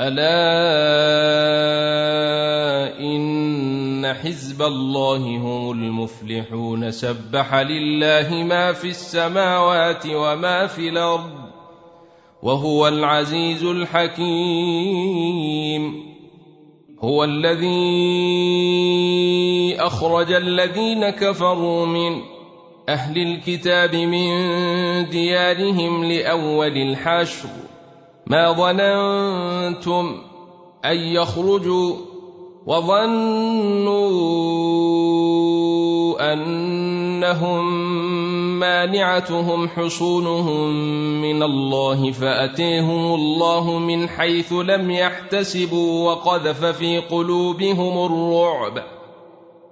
ألا إن حزب الله هم المفلحون سبح لله ما في السماوات وما في الأرض وهو العزيز الحكيم هو الذي أخرج الذين كفروا من أهل الكتاب من ديارهم لأول الحشر ما ظننتم أن يخرجوا وظنوا أنهم مانعتهم حصونهم من الله فأتيهم الله من حيث لم يحتسبوا وقذف في قلوبهم الرعب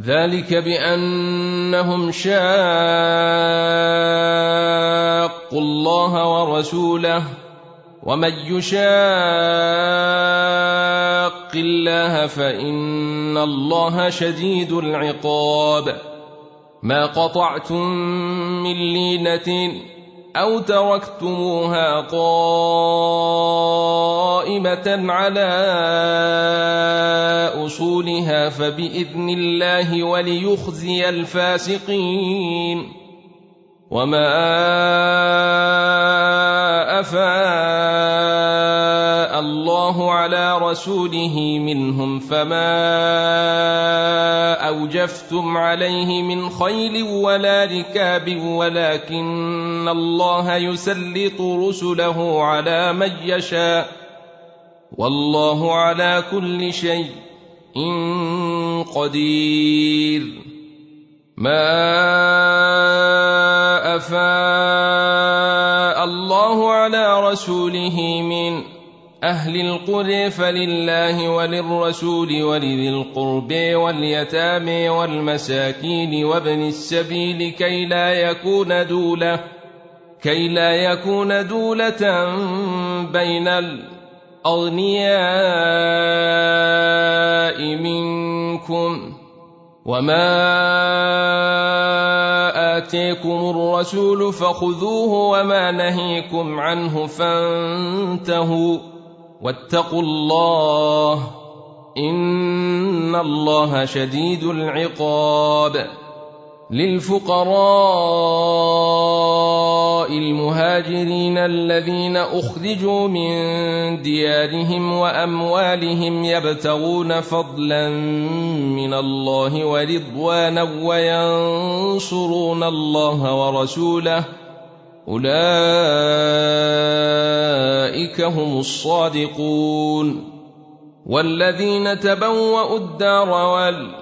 ذلك بأنهم شاقوا الله ورسوله ومن يشاق الله فإن الله شديد العقاب ما قطعتم من لينة أو تركتموها قائمه على أصولها فبإذن الله وليخزي الفاسقين. وما افاء الله على رسوله منهم فما اوجفتم عليه من خيل ولا ركاب ولكن الله يسلط رسله على من يشاء. والله على كل شيء قدير. ما أفاء الله على رسوله من أهل القرى فلله وللرسول ولذي القرب واليتامى والمساكين وابن السبيل كي لا يكون دولة كي لا يكون دولة بين الاغنياء منكم وما آتيكم الرسول فخذوه وما نهيكم عنه فانتهوا واتقوا الله إن الله شديد العقاب للفقراء المهاجرين الذين أخرجوا من ديارهم وأموالهم يبتغون فضلا من الله ورضوانا وينصرون الله ورسوله. أولئك هم الصادقون. والذين تبوأوا الدار والأرض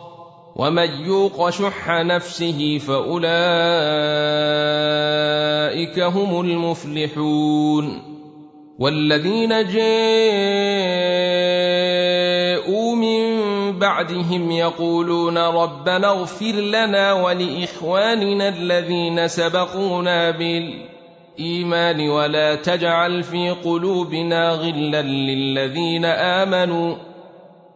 ومن يوق شح نفسه فأولئك هم المفلحون والذين جاءوا من بعدهم يقولون ربنا اغفر لنا ولإخواننا الذين سبقونا بالإيمان ولا تجعل في قلوبنا غلا للذين آمنوا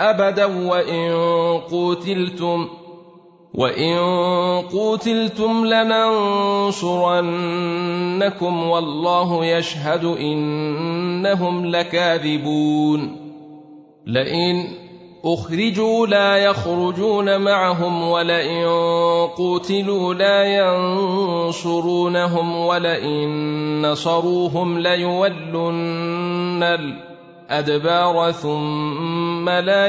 أبدا وإن قتلتم وإن قوتلتم لننصرنكم والله يشهد إنهم لكاذبون. لئن أخرجوا لا يخرجون معهم ولئن قوتلوا لا ينصرونهم ولئن نصروهم ليولن الادبار ثم لا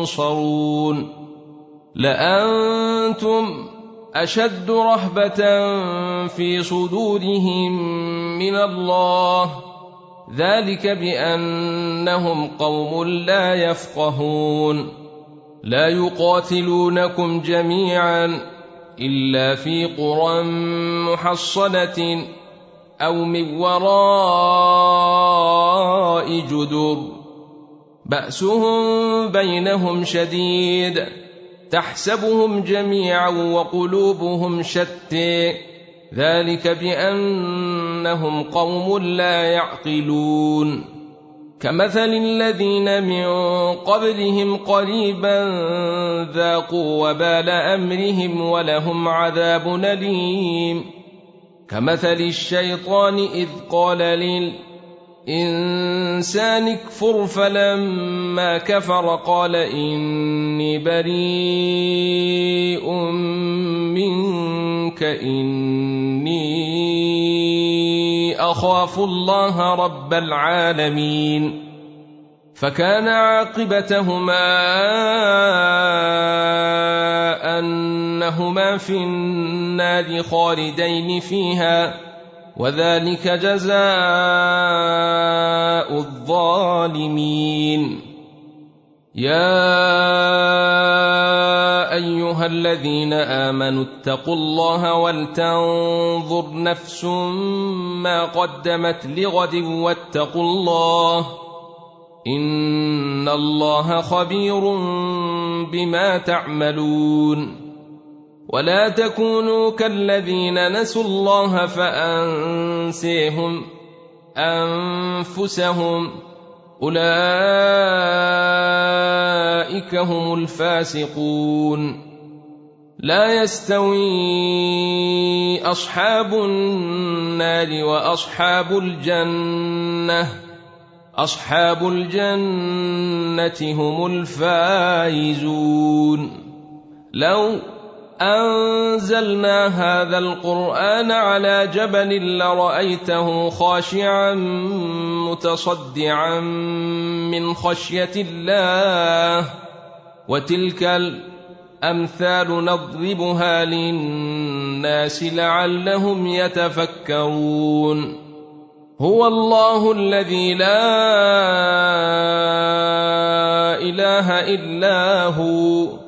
ينصرون لأنتم أشد رهبة في صدورهم من الله ذلك بأنهم قوم لا يفقهون لا يقاتلونكم جميعا إلا في قرى محصنة أو من وراء جدر بأسهم بينهم شديد. تحسبهم جميعا وقلوبهم شتى. ذلك بأنهم قوم لا يعقلون. كمثل الذين من قبلهم قريبا ذاقوا وبال أمرهم ولهم عذاب أليم. كمثل الشيطان إذ قال لل إنسان اكفر فلما كفر قال إني بريء منك إني أخاف الله رب العالمين فكان عاقبتهما أنهما في النار خالدين فيها وذلك جزاء الظالمين. يا أيها الذين آمنوا اتقوا الله ولتنظر نفس ما قدمت لغد واتقوا الله إن الله خبير بما تعملون. ولا تكونوا كالذين نسوا الله فأنسيهم أنفسهم أولئك هم الفاسقون. لا يستوي أصحاب النار وأصحاب الجنة. أصحاب الجنة هم الفائزون. لو أنزلنا هذا القرآن على جبل لرأيته خاشعا متصدعا من خشية الله. وتلك الأمثال نضربها للناس لعلهم يتفكرون. هو الله الذي لا إله إلا هو.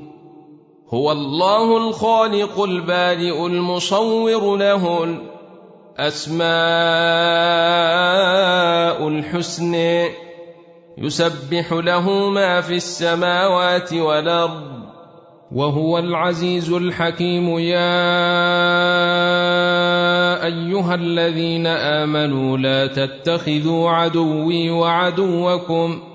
هو الله الخالق البارئ المصور له الأسماء الحسن يسبح له ما في السماوات والأرض وهو العزيز الحكيم. يا أيها الذين آمنوا لا تتخذوا عدوي وعدوكم